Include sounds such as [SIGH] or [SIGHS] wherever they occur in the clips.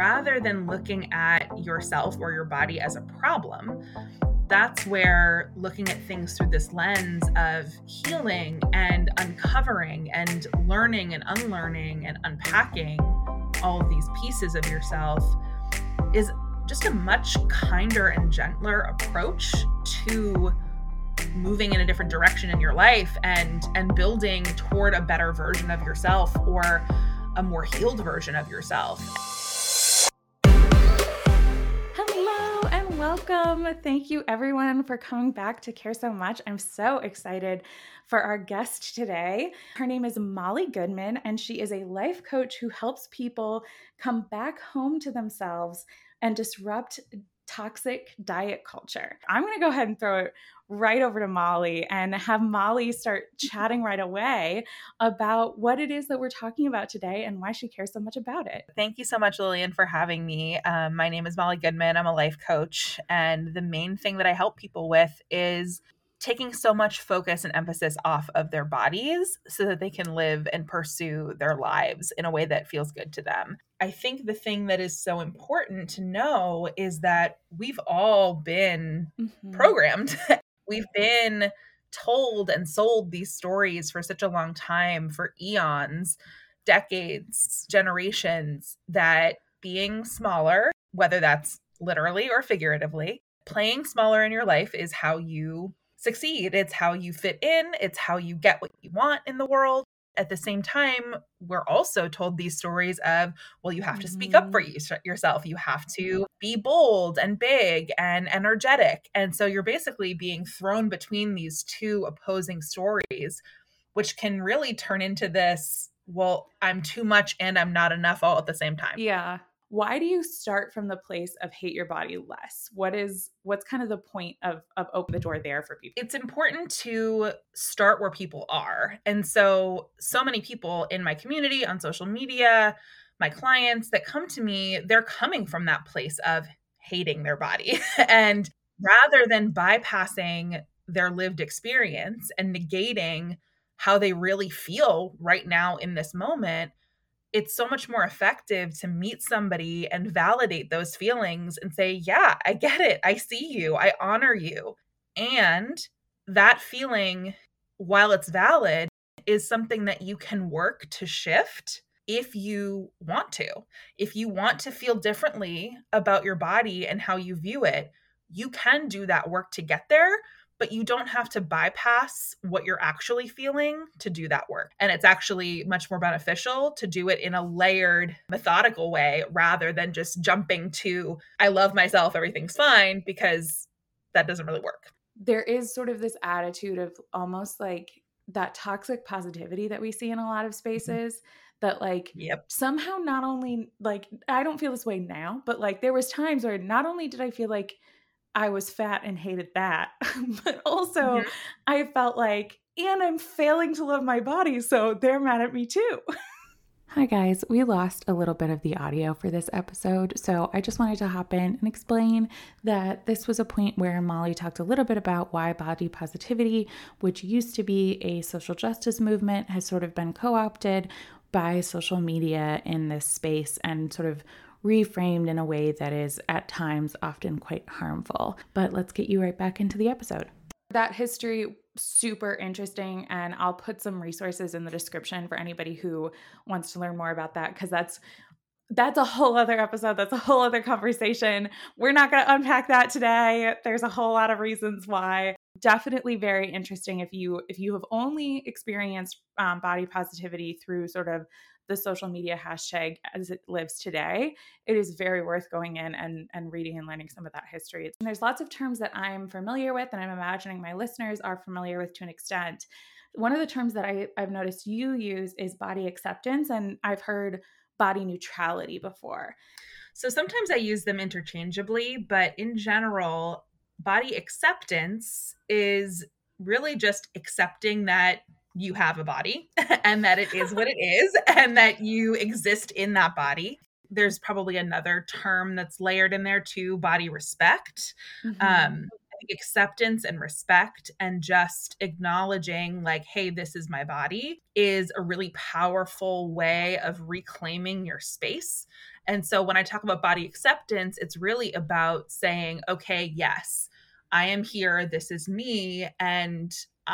rather than looking at yourself or your body as a problem, that's where looking at things through this lens of healing and uncovering and learning and unlearning and unpacking all of these pieces of yourself is just a much kinder and gentler approach to moving in a different direction in your life and and building toward a better version of yourself or a more healed version of yourself. Welcome. Thank you everyone for coming back to Care So Much. I'm so excited for our guest today. Her name is Molly Goodman and she is a life coach who helps people come back home to themselves and disrupt toxic diet culture. I'm going to go ahead and throw it right over to Molly and have Molly start chatting right away about what it is that we're talking about today and why she cares so much about it. Thank you so much, Lillian, for having me. Um, my name is Molly Goodman. I'm a life coach. And the main thing that I help people with is taking so much focus and emphasis off of their bodies so that they can live and pursue their lives in a way that feels good to them. I think the thing that is so important to know is that we've all been mm-hmm. programmed. [LAUGHS] we've been told and sold these stories for such a long time, for eons, decades, generations, that being smaller, whether that's literally or figuratively, playing smaller in your life is how you succeed. It's how you fit in, it's how you get what you want in the world. At the same time, we're also told these stories of, well, you have to speak up for mm-hmm. you, yourself. You have to be bold and big and energetic. And so you're basically being thrown between these two opposing stories, which can really turn into this, well, I'm too much and I'm not enough all at the same time. Yeah why do you start from the place of hate your body less? What is what's kind of the point of of open the door there for people? It's important to start where people are. And so so many people in my community on social media my clients that come to me they're coming from that place of hating their body. [LAUGHS] And rather than bypassing their lived experience and negating how they really feel right now in this moment it's so much more effective to meet somebody and validate those feelings and say, Yeah, I get it. I see you. I honor you. And that feeling, while it's valid, is something that you can work to shift if you want to. If you want to feel differently about your body and how you view it, you can do that work to get there but you don't have to bypass what you're actually feeling to do that work. And it's actually much more beneficial to do it in a layered, methodical way rather than just jumping to, I love myself, everything's fine, because that doesn't really work. There is sort of this attitude of almost like that toxic positivity that we see in a lot of mm-hmm. spaces. Mm-hmm that like yep. somehow not only like I don't feel this way now, but like there was times where not only did I feel like I was fat and hated that. [LAUGHS] but also, mm-hmm. I felt like, and I'm failing to love my body, so they're mad at me too. Hi, guys. We lost a little bit of the audio for this episode, so I just wanted to hop in and explain that this was a point where Molly talked a little bit about why body positivity, which used to be a social justice movement, has sort of been co opted by social media in this space and sort of reframed in a way that is at times often quite harmful. But let's get you right back into the episode. That history super interesting and I'll put some resources in the description for anybody who wants to learn more about that cuz that's that's a whole other episode. That's a whole other conversation. We're not going to unpack that today. There's a whole lot of reasons why. Definitely very interesting if you if you have only experienced um, body positivity through sort of the social media hashtag as it lives today, it is very worth going in and, and reading and learning some of that history. And there's lots of terms that I'm familiar with, and I'm imagining my listeners are familiar with to an extent. One of the terms that I, I've noticed you use is body acceptance, and I've heard body neutrality before. So sometimes I use them interchangeably, but in general, body acceptance is really just accepting that you have a body [LAUGHS] and that it is what it is and that you exist in that body. There's probably another term that's layered in there too body respect. Mm-hmm. Um, acceptance and respect and just acknowledging, like, hey, this is my body is a really powerful way of reclaiming your space. And so when I talk about body acceptance, it's really about saying, okay, yes, I am here. This is me. And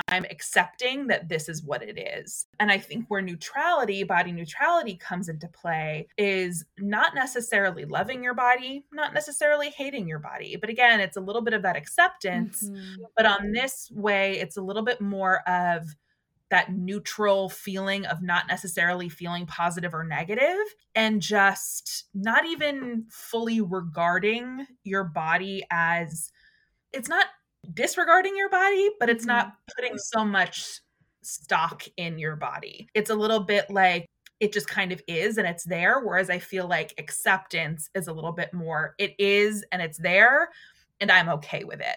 I'm accepting that this is what it is. And I think where neutrality, body neutrality comes into play is not necessarily loving your body, not necessarily hating your body. But again, it's a little bit of that acceptance. Mm-hmm. But on this way, it's a little bit more of that neutral feeling of not necessarily feeling positive or negative and just not even fully regarding your body as it's not disregarding your body, but it's not mm-hmm. putting so much stock in your body. It's a little bit like it just kind of is and it's there. Whereas I feel like acceptance is a little bit more it is and it's there and I'm okay with it.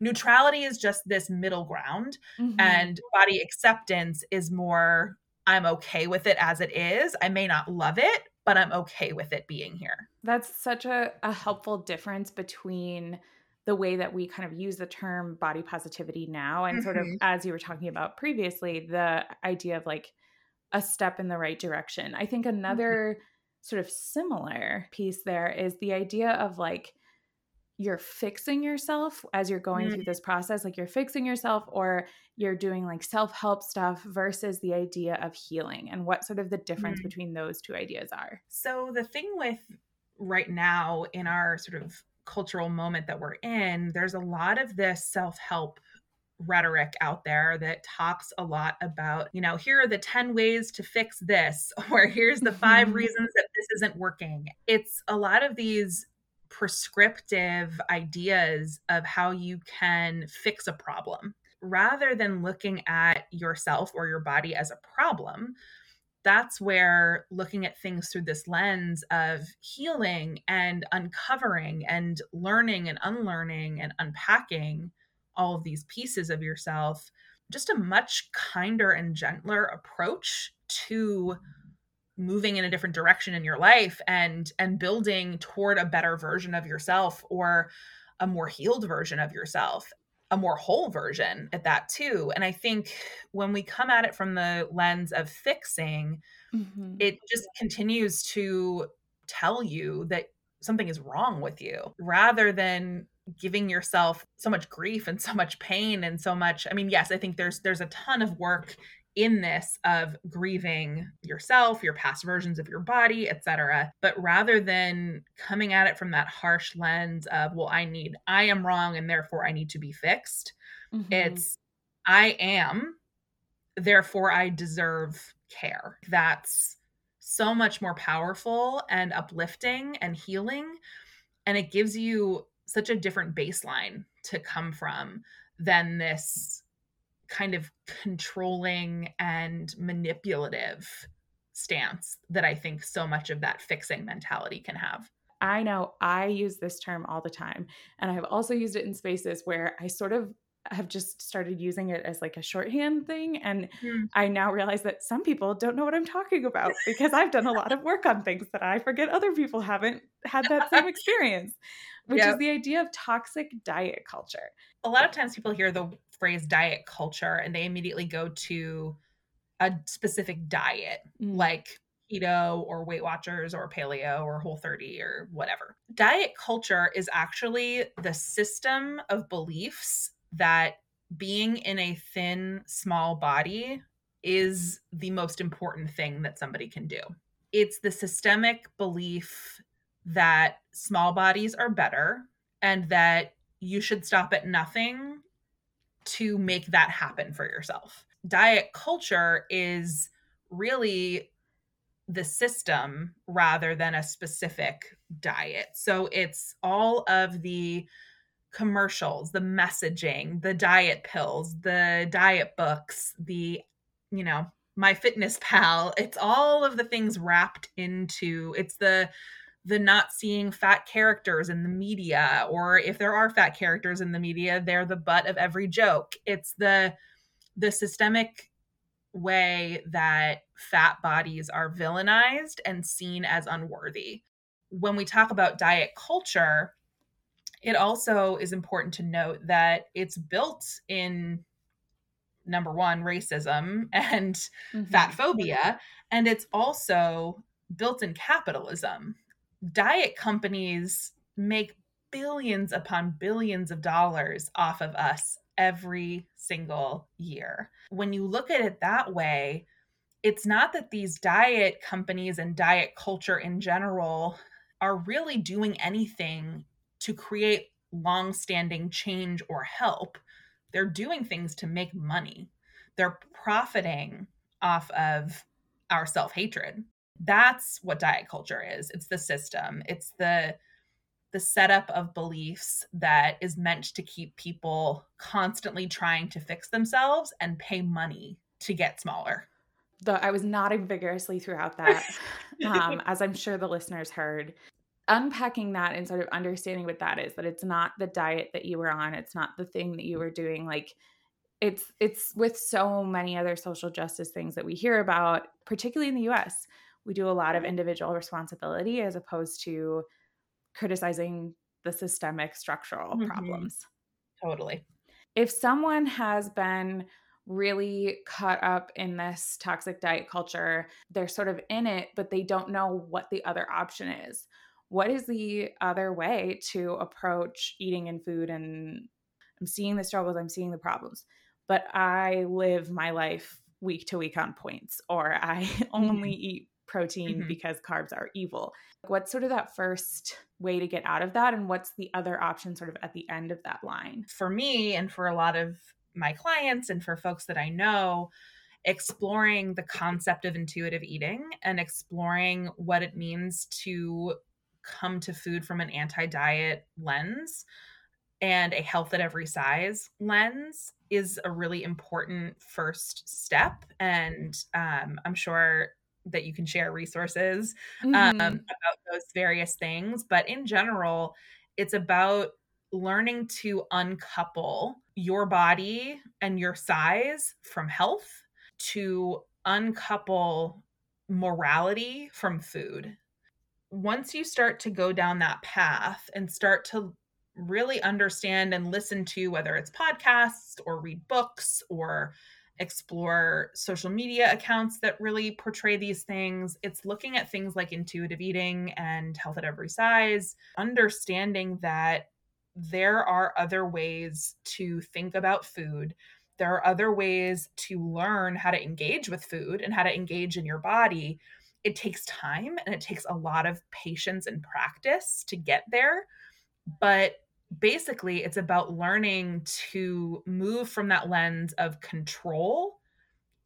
Neutrality is just this middle ground, mm-hmm. and body acceptance is more I'm okay with it as it is. I may not love it, but I'm okay with it being here. That's such a, a helpful difference between the way that we kind of use the term body positivity now and mm-hmm. sort of mm-hmm. as you were talking about previously the idea of like a step in the right direction i think mm-hmm. another mm-hmm. sort of similar piece there is the idea of like you're fixing yourself as you're going mm-hmm. through this process like you're fixing yourself or you're doing like self-help stuff versus the idea of healing and what sort of the difference mm-hmm. between those two ideas are so the thing with right now in our sort of cultural moment that we're in, there's a lot of this self help rhetoric out there that talks a lot about, you know, here are the 10 ways to fix this, [LAUGHS] or here's the 5 mm-hmm. reasons that this isn't working. It's a lot of these prescriptive ideas of how you can fix a problem rather than looking at yourself or your body as a problem that's where looking at things through this lens of healing and uncovering and learning and unlearning and unpacking all of these pieces of yourself just a much kinder and gentler approach to moving in a different direction in your life and and building toward a better version of yourself or a more healed version of yourself a more whole version at that too. And I think when we come at it from the lens of fixing, mm-hmm. it just continues to tell you that something is wrong with you rather than giving yourself so much grief and so much pain and so much I mean yes I think there's there's a ton of work in this of grieving yourself, your past versions of your body, etc. But rather than coming at it from that harsh lens of, well, I need, I am wrong and therefore I need to be fixed, mm-hmm. it's, I am, therefore I deserve care. That's so much more powerful and uplifting and healing. And it gives you such a different baseline to come from than this kind of controlling and manipulative stance that I think so much of that fixing mentality can have. I know I use this term all the time. And I've also used it in spaces where I sort of have just started using it as like a shorthand thing. And mm. I now realize that some people don't know what I'm talking about because I've done a lot of work on things that I forget other people haven't had that same [LAUGHS] experience, which yep. is the idea of toxic diet culture. A lot of times people hear the phrase diet culture and they immediately go to a specific diet mm. like keto or Weight Watchers or paleo or whole 30 or whatever. Diet culture is actually the system of beliefs that being in a thin, small body is the most important thing that somebody can do. It's the systemic belief that small bodies are better and that you should stop at nothing to make that happen for yourself. Diet culture is really the system rather than a specific diet. So it's all of the commercials, the messaging, the diet pills, the diet books, the, you know, MyFitnessPal. It's all of the things wrapped into it's the the not seeing fat characters in the media or if there are fat characters in the media they're the butt of every joke it's the the systemic way that fat bodies are villainized and seen as unworthy when we talk about diet culture It also is important to note that it's built in number one, racism and mm-hmm. fat phobia, and it's also built in capitalism. Diet companies make billions upon billions of dollars off of us every single year. When you look at it that way, it's not that these diet companies and diet culture in general are really doing anything to create long-standing change or help. They're doing things to make money. They're profiting off of our self-hatred. That's what diet culture is. It's the system. It's the the setup of beliefs that is meant to keep people constantly trying to fix themselves and pay money to get smaller. The, I was nodding vigorously throughout that, [LAUGHS] um, as I'm sure the listeners heard. Unpacking that and sort of understanding what that is, that it's not the diet that you were on, it's not the thing that you were doing. Like, it's it's with so many other social justice things that we hear about, particularly in the U.S. We do a lot of individual responsibility as opposed to criticizing the systemic structural mm-hmm. problems. Totally. If someone has been really caught up in this toxic diet culture, they're sort of in it, but they don't know what the other option is. What is the other way to approach eating and food? And I'm seeing the struggles, I'm seeing the problems, but I live my life week to week on points, or I [LAUGHS] only mm-hmm. eat protein mm-hmm. because carbs are evil. What's sort of that first way to get out of that? And what's the other option sort of at the end of that line? For me, and for a lot of my clients, and for folks that I know, exploring the concept of intuitive eating and exploring what it means to come to food from an anti diet lens and a health at every size lens is a really important first step. And um, I'm sure that you can share resources um, mm-hmm. um, about those various things. But in general, it's about learning to uncouple your body and your size from health, to uncouple morality from food. Once you start to go down that path and start to really understand and listen to whether it's podcasts or read books or explore social media accounts that really portray these things. It's looking at things like intuitive eating and health at every size, understanding that there are other ways to think about food. There are other ways to learn how to engage with food and how to engage in your body. It takes time and it takes a lot of patience and practice to get there. But basically it's about learning to move from that lens of control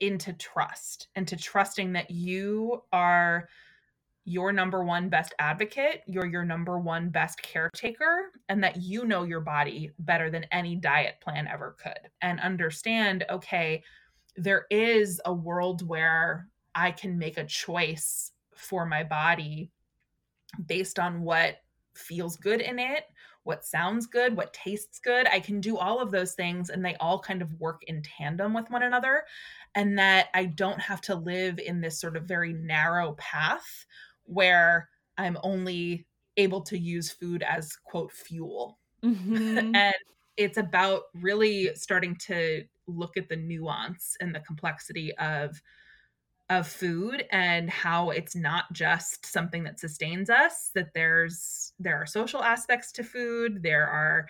into trust and to trusting that you are your number one best advocate, you're your number one best caretaker, and that you know your body better than any diet plan ever could. And understand, okay, there is a world where I can make a choice for my body based on what feels good in it, what sounds good, what tastes good. I can do all of those things and they all kind of work in tandem with one another. And that I don't have to live in this sort of very narrow path where I'm only able to use food as quote fuel. Mm-hmm. [LAUGHS] and it's about really starting to look at the nuance and the complexity of of food and how it's not just something that sustains us that there's there are social aspects to food there are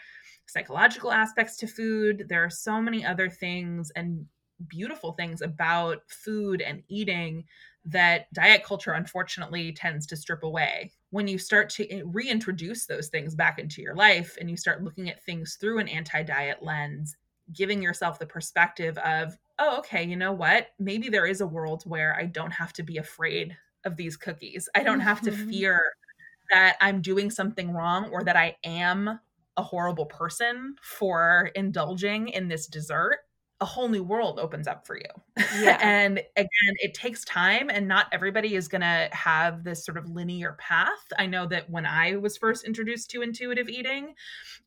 psychological aspects to food there are so many other things and beautiful things about food and eating that diet culture unfortunately tends to strip away. When you start to reintroduce those things back into your life and you start looking at things through an anti-diet lens giving yourself the perspective of oh, okay, you know what? Maybe there is a world where I don't have to be afraid of these cookies. I don't have to mm-hmm. fear that I'm doing something wrong or that I am a horrible person for indulging in this dessert a whole new world opens up for you. [LAUGHS] Yeah. and again, it takes time and not everybody is going to have this sort of linear path. I know that when I was first introduced to intuitive eating,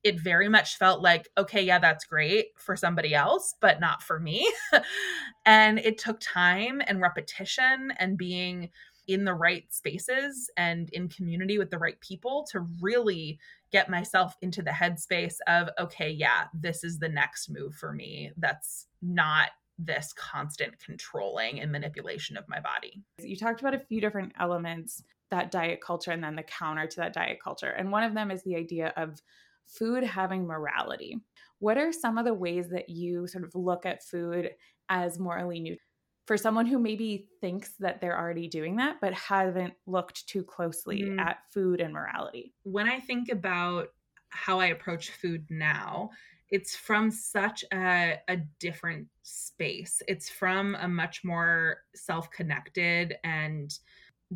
it very much felt like, okay, yeah, that's great for somebody else, but not for me. [LAUGHS] and it took time and repetition and being in the right spaces and in community with the right people to really get myself into the headspace of, okay, yeah, this is the next move for me. That's not this constant controlling and manipulation of my body. You talked about a few different elements that diet culture and then the counter to that diet culture. And one of them is the idea of food having morality. What are some of the ways that you sort of look at food as morally neutral? For someone who maybe thinks that they're already doing that, but haven't looked too closely mm. at food and morality. When I think about how I approach food now, it's from such a, a different space. It's from a much more self connected and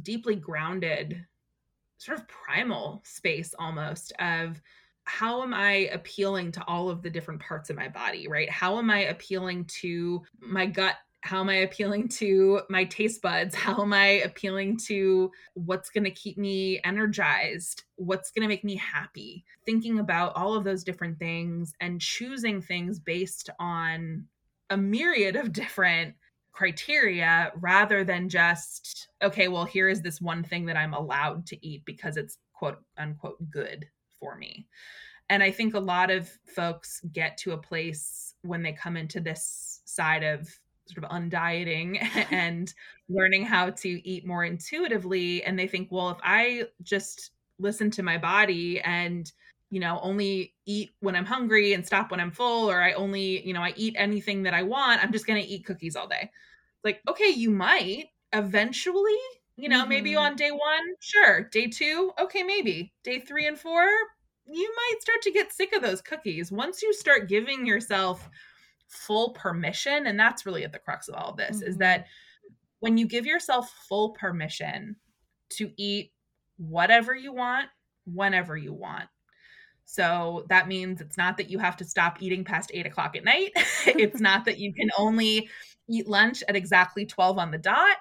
deeply grounded, sort of primal space almost of how am I appealing to all of the different parts of my body, right? How am I appealing to my gut how am I appealing to my taste buds? [LAUGHS] How am I appealing to what's going to keep me energized? What's going to make me happy? Thinking about all of those different things and choosing things based on a myriad of different criteria rather than just, okay, well, here is this one thing that I'm allowed to eat because it's quote unquote good for me. And I think a lot of folks get to a place when they come into this side of sort of undieting [LAUGHS] and learning how to eat more intuitively and they think well if i just listen to my body and you know only eat when i'm hungry and stop when i'm full or i only you know i eat anything that i want i'm just going to eat cookies all day. Like okay you might eventually you know mm-hmm. maybe on day 1 sure. Day 2 okay maybe. Day 3 and 4 you might start to get sick of those cookies. Once you start giving yourself full permission and that's really at the crux of all of this mm-hmm. is that when you give yourself full permission to eat whatever you want whenever you want. So that means it's not that you have to stop eating past eight o'clock at night. [LAUGHS] It's [LAUGHS] not that you can only eat lunch at exactly 12 on the dot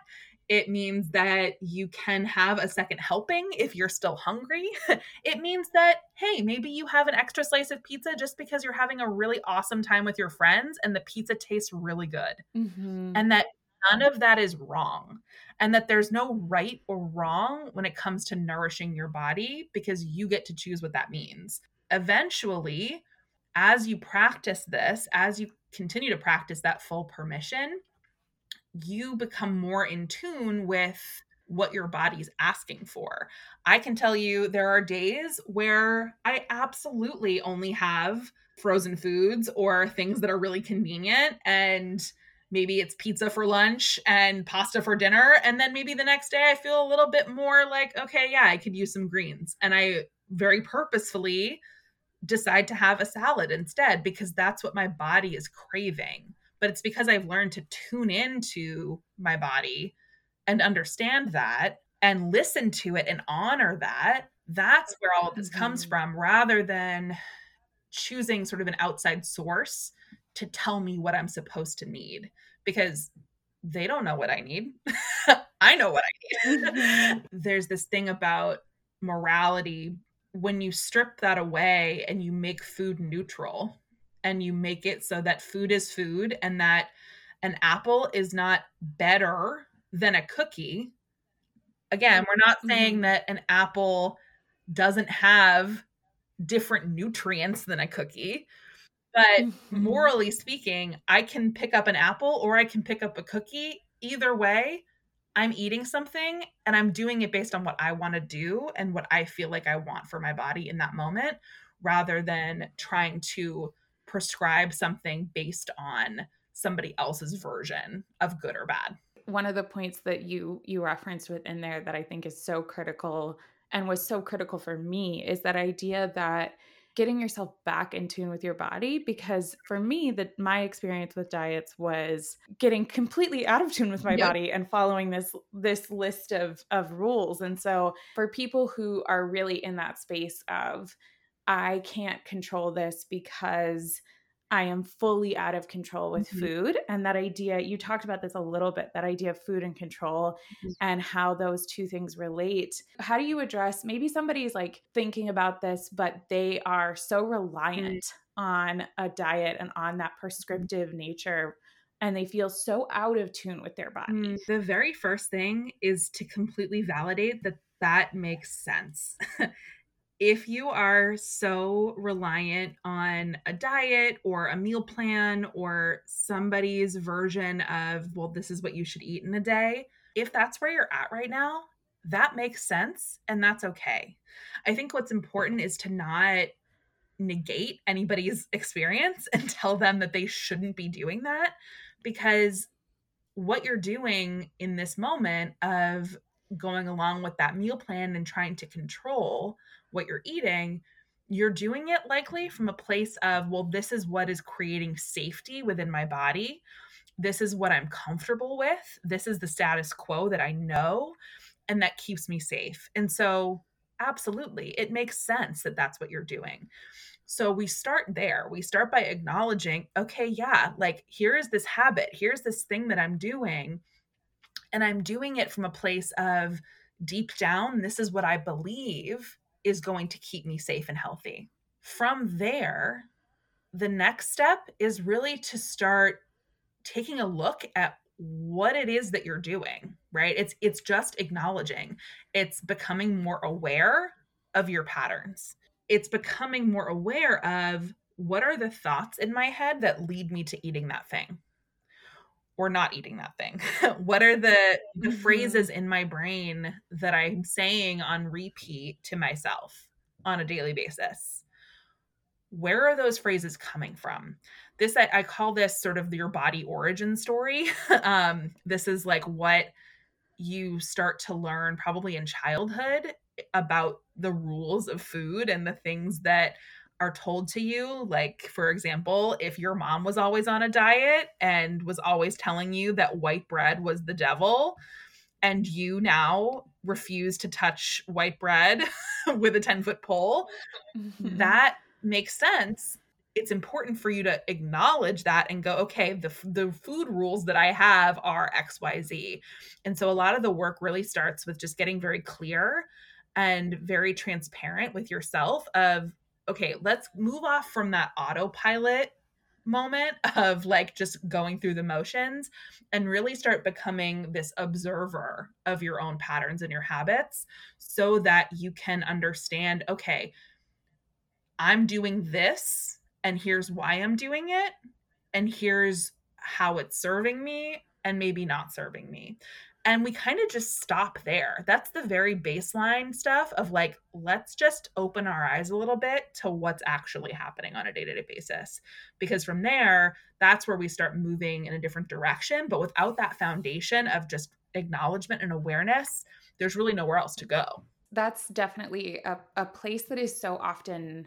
it means that you can have a second helping if you're still hungry. [LAUGHS] it means that, hey, maybe you have an extra slice of pizza just because you're having a really awesome time with your friends and the pizza tastes really good. Mm-hmm. And that none of that is wrong. And that there's no right or wrong when it comes to nourishing your body because you get to choose what that means. Eventually, as you practice this, as you continue to practice that full permission, you become more in tune with what your body's asking for. I can tell you there are days where I absolutely only have frozen foods or things that are really convenient and maybe it's pizza for lunch and pasta for dinner and then maybe the next day I feel a little bit more like okay, yeah, I could use some greens and I very purposefully decide to have a salad instead because that's what my body is craving but it's because I've learned to tune into my body and understand that and listen to it and honor that. That's where all of this mm-hmm. comes from rather than choosing sort of an outside source to tell me what I'm supposed to need because they don't know what I need. [LAUGHS] I know what I need. Mm-hmm. [LAUGHS] There's this thing about morality when you strip that away and you make food neutral and you make it so that food is food and that an apple is not better than a cookie. Again, we're not saying mm-hmm. that an apple doesn't have different nutrients than a cookie. But mm-hmm. morally speaking, I can pick up an apple or I can pick up a cookie. Either way, I'm eating something and I'm doing it based on what I want to do and what I feel like I want for my body in that moment rather than trying to prescribe something based on somebody else's version of good or bad. One of the points that you you referenced within there that I think is so critical and was so critical for me is that idea that getting yourself back in tune with your body because for me that my experience with diets was getting completely out of tune with my yep. body and following this this list of of rules and so for people who are really in that space of I can't control this because I am fully out of control with mm-hmm. food. And that idea, you talked about this a little bit, that idea of food and control mm-hmm. and how those two things relate. How do you address maybe somebody's like thinking about this, but they are so reliant mm-hmm. on a diet and on that mm-hmm. prescriptive nature and they feel so out of tune with their body. Mm, the very first thing is to completely validate that that makes sense. [LAUGHS] if you are so reliant on a diet or a meal plan or somebody's version of, well, this is what you should eat in a day, if that's where you're at right now, that makes sense and that's okay. I think what's important is to not negate anybody's experience [LAUGHS] and tell them that they shouldn't be doing that because what you're doing in this moment of going along with that meal plan and trying to control what you're eating you're doing it likely from a place of well this is what is creating safety within my body. This is what i'm comfortable with. This is the status quo that i know and that keeps me safe. And so absolutely it makes sense that that's what you're doing. So we start there. We start by acknowledging, okay, yeah, like here is this habit, here's this thing that I'm doing. And I'm doing it from a place of deep down, this is what I believe is going to keep me safe and healthy. From there, the next step is really to start taking a look at what it is that you're doing right? It's it's just acknowledging. It's becoming more aware of your patterns. It's becoming more aware of what are the thoughts in my head that lead me to eating that thing or not eating that thing. [LAUGHS] What are the the mm-hmm. phrases in my brain that i'm saying on repeat to myself on a daily basis? Where are those phrases coming from? This i, I call this sort of your body origin story. [LAUGHS] Um, this is like what you start to learn probably in childhood about the rules of food and the things that are told to you. Like, for example, if your mom was always on a diet and was always telling you that white bread was the devil, and you now refuse to touch white bread [LAUGHS] with a 10 foot pole, mm-hmm. that makes sense. It's important for you to acknowledge that and go, okay, the, the food rules that I have are XYZ. And so a lot of the work really starts with just getting very clear and very transparent with yourself of okay let's move off from that autopilot moment of like just going through the motions and really start becoming this observer of your own patterns and your habits so that you can understand okay i'm doing this and here's why i'm doing it and here's how it's serving me and maybe not serving me and we kind of just stop there. That's the very baseline stuff of like, let's just open our eyes a little bit to what's actually happening on a day to day basis. Because from there, that's where we start moving in a different direction. But without that foundation of just acknowledgement and awareness, there's really nowhere else to go. That's definitely a, a place that is so often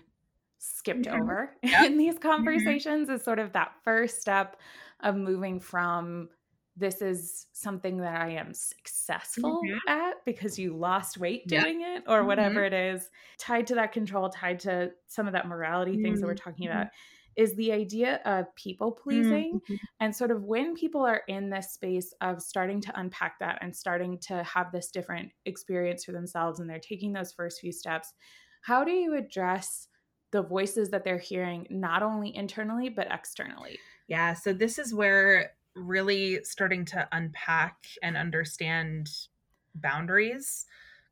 skipped mm-hmm. over [LAUGHS] yep. in these mm-hmm. conversations, mm-hmm. is sort of that first step of moving from this is something that I am successful mm-hmm. at because you lost weight doing it or mm-hmm. whatever it is, tied to that control, tied to some of that morality mm-hmm. things that we're talking about, mm-hmm. is the idea of people pleasing. Mm-hmm. And sort of when people are in this space of starting to unpack that and starting to have this different experience for themselves and they're taking those first few steps, how do you address the voices that they're hearing, not only internally, but externally? Yeah, so this is where really starting to unpack and understand boundaries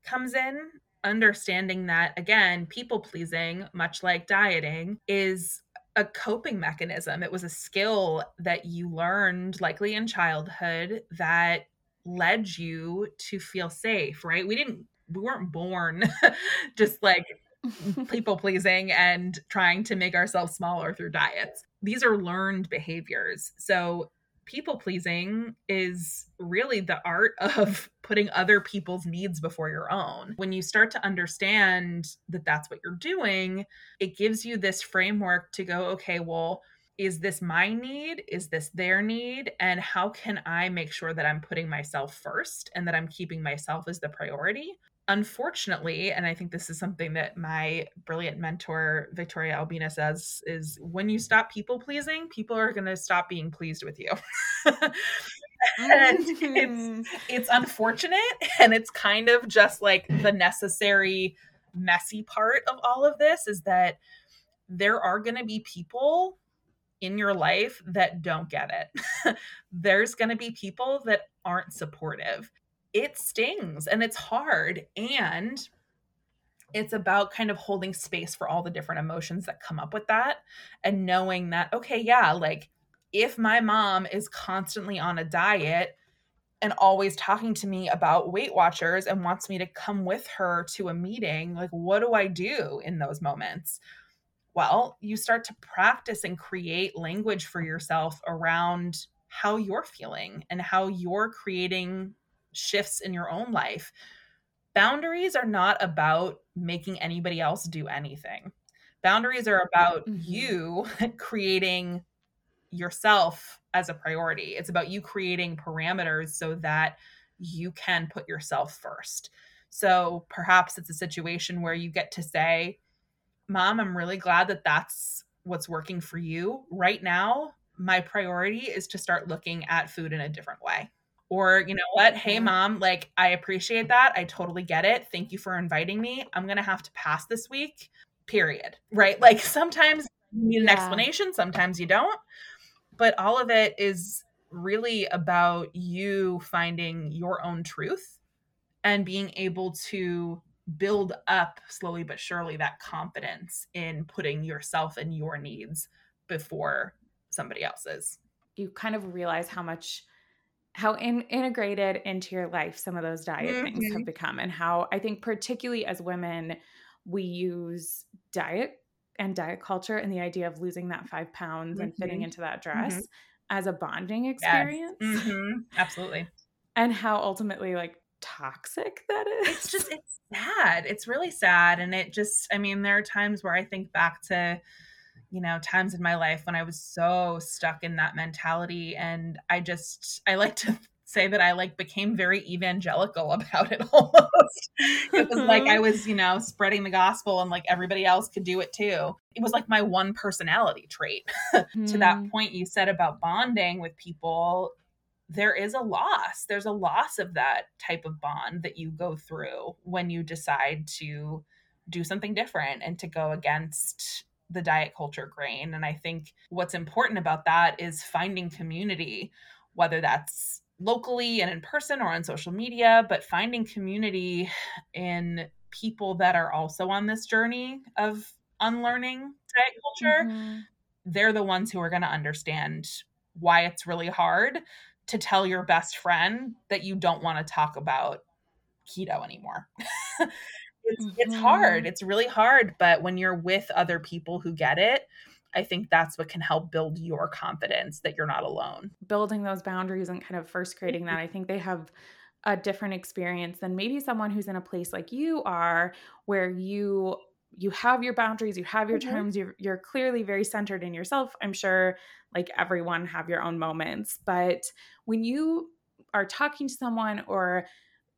comes in. Understanding that again people pleasing much like dieting is a coping mechanism. It was a skill that you learned likely in childhood that led you to feel safe right? We didn't we weren't born [LAUGHS] just like [LAUGHS] people pleasing and trying to make ourselves smaller through diets. These are learned behaviors. So people pleasing is really the art [LAUGHS] of putting other people's needs before your own. When you start to understand that that's what you're doing, it gives you this framework to go, okay, well, is this my need? Is this their need? And how can I make sure that I'm putting myself first and that I'm keeping myself as the priority? Unfortunately, and I think this is something that my brilliant mentor Victoria Albina says is when you stop people pleasing, people are going to stop being pleased with you. [LAUGHS] and it's mm-hmm. it's unfortunate and it's kind of just like the necessary messy part of all of this is that there are going to be people in your life that don't get it. [LAUGHS] There's going to be people that aren't supportive. It stings and it's hard. And it's about kind of holding space for all the different emotions that come up with that and knowing that, okay, yeah, like if my mom is constantly on a diet, and always talking to me about Weight Watchers and wants me to come with her to a meeting, like, what do I do in those moments? Well, you start to practice and create language for yourself around how you're feeling and how you're creating shifts in your own life. Boundaries are not about making anybody else do anything. Boundaries are about mm-hmm. you [LAUGHS] creating yourself as a priority. It's about you creating parameters so that you can put yourself first. So perhaps it's a situation where you get to say, Mom, I'm really glad that that's what's working for you. Right now, my priority is to start looking at food in a different way. Or, you know what? Hey, mom, like, I appreciate that. I totally get it. Thank you for inviting me. I'm going to have to pass this week, period. Right? Like, sometimes you need an yeah. explanation, sometimes you don't but all of it is really about you finding your own truth and being able to build up slowly but surely that confidence in putting yourself and your needs before somebody else's. You kind of realize how much how in, integrated into your life some of those diet mm-hmm. things have become and how I think particularly as women we use diet and diet culture and the idea of losing that five pounds mm-hmm. and fitting mm-hmm. into that dress mm-hmm. as a bonding experience. Yes. Mm-hmm. Absolutely. And how ultimately like toxic that is. It's just it's sad. It's really sad. And it just I mean, there are times where I think back to you know times in my life when i was so stuck in that mentality and i just i like to [LAUGHS] say that I like became very evangelical [LAUGHS] about it [LAUGHS] almost. it was like I was, you know, spreading the gospel and like everybody else could do it too. It was like my one personality trait. mm. to that hmm. point you said about bonding with people, there is a loss. There's a loss of that type of bond that you go through when you decide to do something different and to go against the diet culture grain. And I think what's important about that is finding community, whether that's locally and in person or on social media, but finding community in people that are also on this journey of unlearning diet culture. Mm-hmm. They're the ones who are going to understand why it's really hard to tell your best friend that you don't want to talk about keto anymore. [LAUGHS] it's mm-hmm. it's hard. Mm-hmm. It's really hard, but when you're with other people who get it, I think that's what can help build your confidence that you're not alone. Building those boundaries and kind of first creating that, mm-hmm. I think they have a different experience than maybe someone who's in a place like you are where you you have your boundaries you have your mm-hmm. terms you're, you're clearly very centered in yourself i'm sure like everyone have your own moments but when you are talking to someone or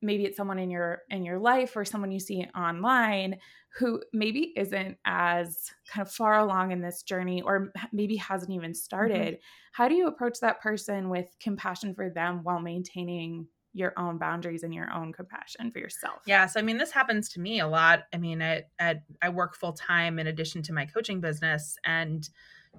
maybe it's someone in your in your life or someone you see online who maybe isn't as kind of far along in this journey or maybe hasn't even mm-hmm. started mm-hmm. how do you approach that person with compassion for them while maintaining your own boundaries and your own compassion for yourself yeah so i mean this happens to me a lot i mean at, at i work full time in addition to my coaching business and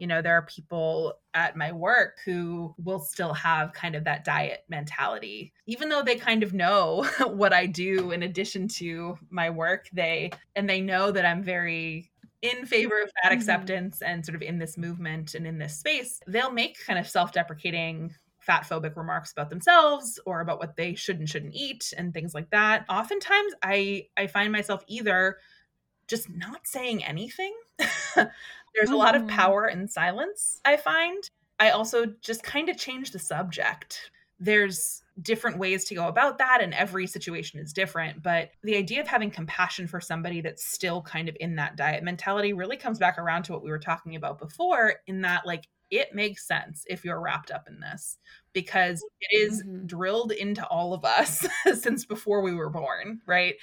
you know there are people at my work who will still have kind of that diet mentality even though they kind of know [LAUGHS] what i do in addition to my work they and they know that i'm very in favor of fat mm-hmm. acceptance and sort of in this movement and in this space they'll make kind of self-deprecating fat phobic remarks about themselves or about what they should and shouldn't eat and things like that oftentimes i i find myself either just not saying anything [LAUGHS] There's a lot of mm-hmm. power in silence, I find. I also just kind of change the subject. There's different ways to go about that, and every situation is different. But the idea of having compassion for somebody that's still kind of in that diet mentality really comes back around to what we were talking about before, in that, like, it makes sense if you're wrapped up in this because it is mm-hmm. drilled into all of us [LAUGHS] since before we were born, right?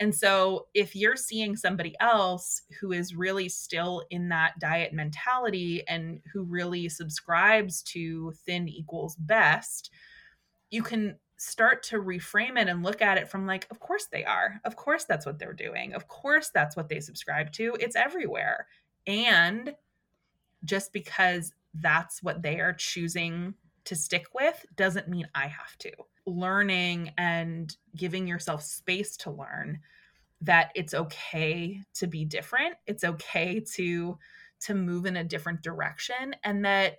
And so if you're seeing somebody else who is really still in that diet mentality and who really subscribes to thin equals best, you can start to reframe it and look at it from like of course they are. Of course that's what they're doing. Of course that's what they subscribe to. It's everywhere. And just because that's what they are choosing to stick with doesn't mean I have to. Learning and giving yourself space to learn that it's okay to be different. It's okay to to move in a different direction and that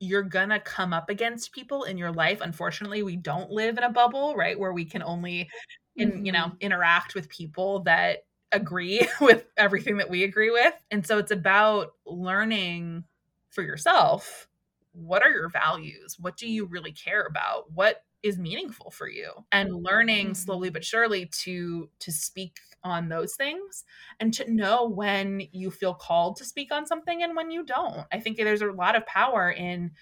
you're going to come up against people in your life. Unfortunately, we don't live in a bubble, right, where we can only in, mm-hmm. you know, mm-hmm. interact with people that agree [LAUGHS] with everything that we agree with. And so it's about learning for yourself what are your values? What do you really care about? What is meaningful for you? And learning mm-hmm. slowly but surely to to speak on those things and to know when you feel called to speak on something and when you don't. I think there's a lot of power in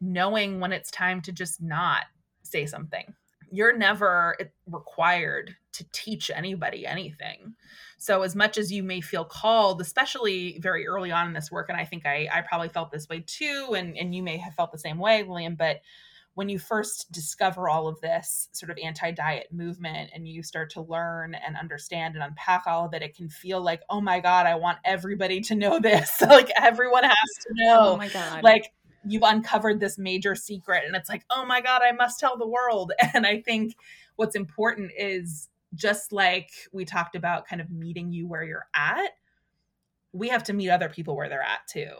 knowing when it's time to just not say something. You're never required to teach anybody anything. So as much as you may feel called, especially very early on in this work, and I think I, I probably felt this way too, and, and you may have felt the same way, William, but when you first discover all of this sort of anti-diet movement and you start to learn and understand and unpack all of it it can feel like oh my god i want everybody to know this. [LAUGHS] Like everyone has to know. Oh my god. Like you've uncovered this major secret and it's like oh my god i must tell the world. [LAUGHS] And i think what's important is just like we talked about kind of meeting you where you're at we have to meet other people where they're at too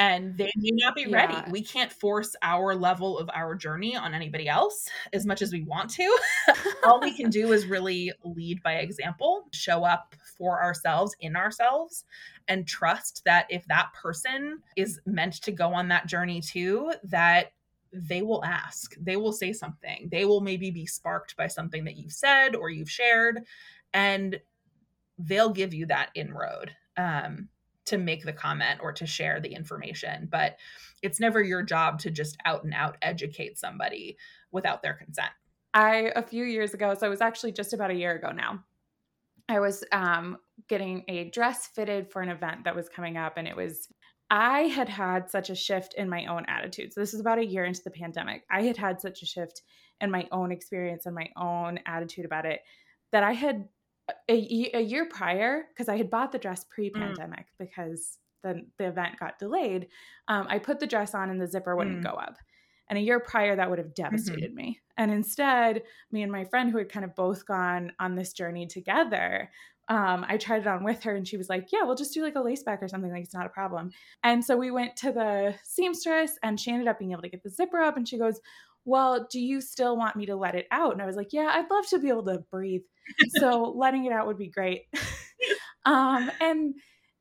and they may not be ready. Yeah. We can't force our level of our journey on anybody else as much as we want to. [LAUGHS] All we can do is really lead by example, show up for ourselves in ourselves, and trust that if that person is meant to go on that journey too, that they will ask, they will say something, they will maybe be sparked by something that you've said or you've shared, and they'll give you that inroad. Um, to make the comment or to share the information but it's never your job to just out and out educate somebody without their consent i a few years ago so it was actually just about a year ago now i was um, getting a dress fitted for an event that was coming up and it was i had had such a shift in my own attitude so this is about a year into the pandemic i had had such a shift in my own experience and my own attitude about it that i had a, a year prior, because I had bought the dress pre pandemic mm. because the, the event got delayed, um, I put the dress on and the zipper wouldn't mm. go up. And a year prior, that would have mm-hmm. devastated mm-hmm. me. And instead, me and my friend, who had kind of both gone on this journey together, um, I tried it on with her and she was like, Yeah, we'll just do like a lace back or something. Like, it's not a problem. And so we went to the seamstress and she ended up being able to get the zipper up. And she goes, Well, do you still want me to let it out? And I was like, Yeah, I'd love to be able to breathe so [LAUGHS] letting it out would be great. [LAUGHS] um, and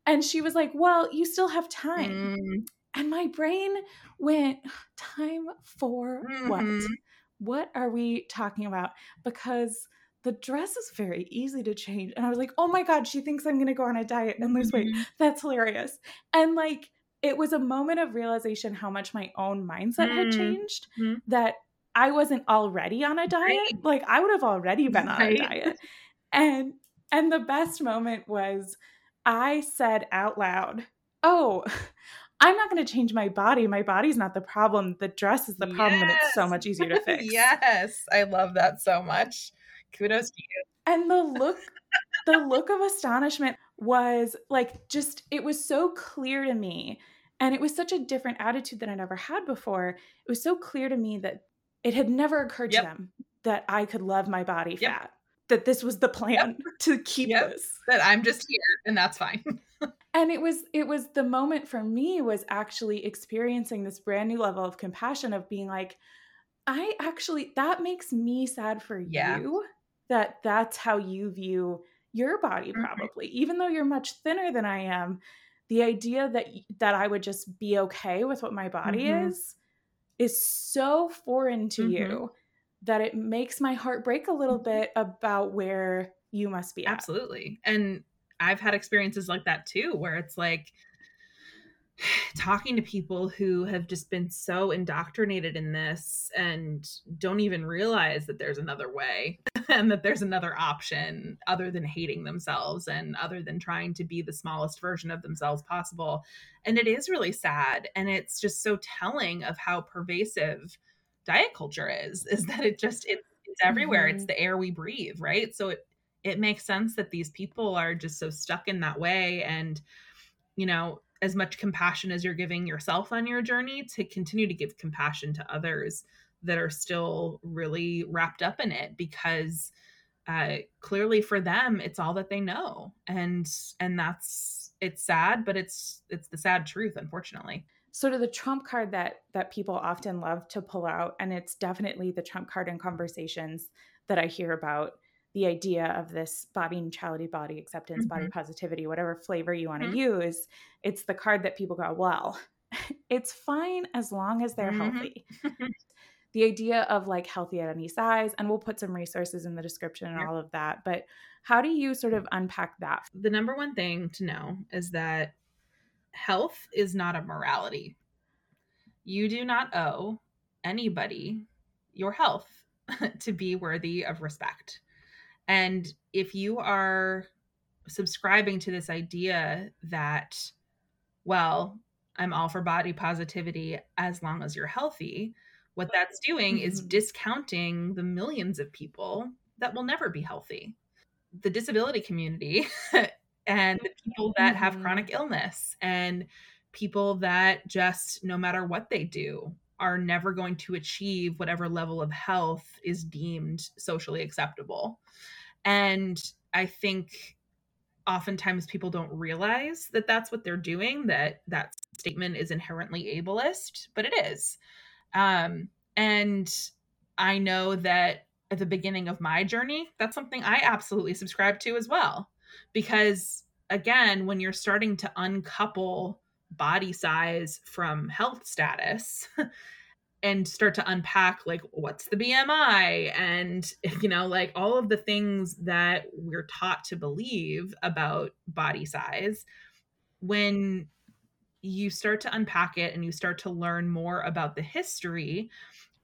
and she was like, "Well, you still have time." Mm. And my brain went, "Time for mm-hmm. what? What are we talking about?" Because the dress is very easy to change. And I was like, "Oh my god, she thinks I'm going to go on a diet and lose weight. Mm-hmm. That's hilarious." And like it was a moment of realization how much my own mindset mm-hmm. had changed mm-hmm. that I wasn't already on a diet, right. like I would have already been on right. a diet. And and the best moment was I said out loud, "Oh, I'm not going to change my body. My body's not the problem. The dress is the problem, yes. and it's so much easier to [LAUGHS] fix." yes, I love that so much. Kudos to you. And the look, the look of astonishment was like just it was so clear to me and it was such a different attitude than I'd ever had before. It was so clear to me that it had never occurred yep. to them that I could love my body yep. fat. That this was the plan yep. to keep this. That I'm just here and that's fine. [LAUGHS] and it was it was the moment for me was actually experiencing this brand new level of compassion of being like I actually that makes me sad for yeah. you that that's how you view your body mm-hmm. probably mm-hmm. even though you're much thinner than I am the idea that that I would just be okay with what my body mm-hmm. is is so foreign to mm-hmm. you that it makes my heart break a little mm-hmm. bit about where you must be at. Absolutely. And I've had experiences like that too, where it's like, talking to people who have just been so indoctrinated in this and don't even realize that there's another way [LAUGHS] and that there's another option other than hating themselves and other than trying to be the smallest version of themselves possible. And it is really sad. And it's just so telling of how pervasive diet culture is, [LAUGHS] is that it just, it, it's everywhere. Mm-hmm. It's the air we breathe, right? So it, it makes sense that these people are just so stuck in that way. And, you know, as much compassion as you're giving yourself on your journey to continue to give compassion to others that are still really wrapped up in it because uh, clearly for them it's all that they know. And and that's it's sad but it's it's the sad truth unfortunately. Sort of the trump card that that people often love to pull out and it's definitely the trump card in conversations that i hear about the idea of this body neutrality body acceptance mm-hmm. body positivity whatever flavor you want to mm-hmm. use it's the card that people go well [LAUGHS] it's fine as long as they're mm-hmm. healthy [LAUGHS] the idea of like healthy at any size and we'll put some resources in the description and all of that but how do you sort of unpack that the number one thing to know is that health is not a morality you do not owe anybody your health [LAUGHS] to be worthy of respect and if you are subscribing to this idea that well i'm all for body positivity as long as you're healthy what that's doing mm-hmm. is discounting the millions of people that will never be healthy. The disability community [LAUGHS] and the people that have mm-hmm. chronic illness and people that just, no matter what they do, are never going to achieve whatever level of health is deemed socially acceptable. And I think oftentimes people don't realize that that's what they're doing, that that statement is inherently ableist, but it is. Um, and I know that at the beginning of my journey, that's something I absolutely subscribe to as well. Because again, when you're starting to uncouple body size from health status [LAUGHS] and start to unpack like what's the BMI and [LAUGHS] you know like all of the things that we're taught to believe about body size when you start to unpack it and you start to learn more about the history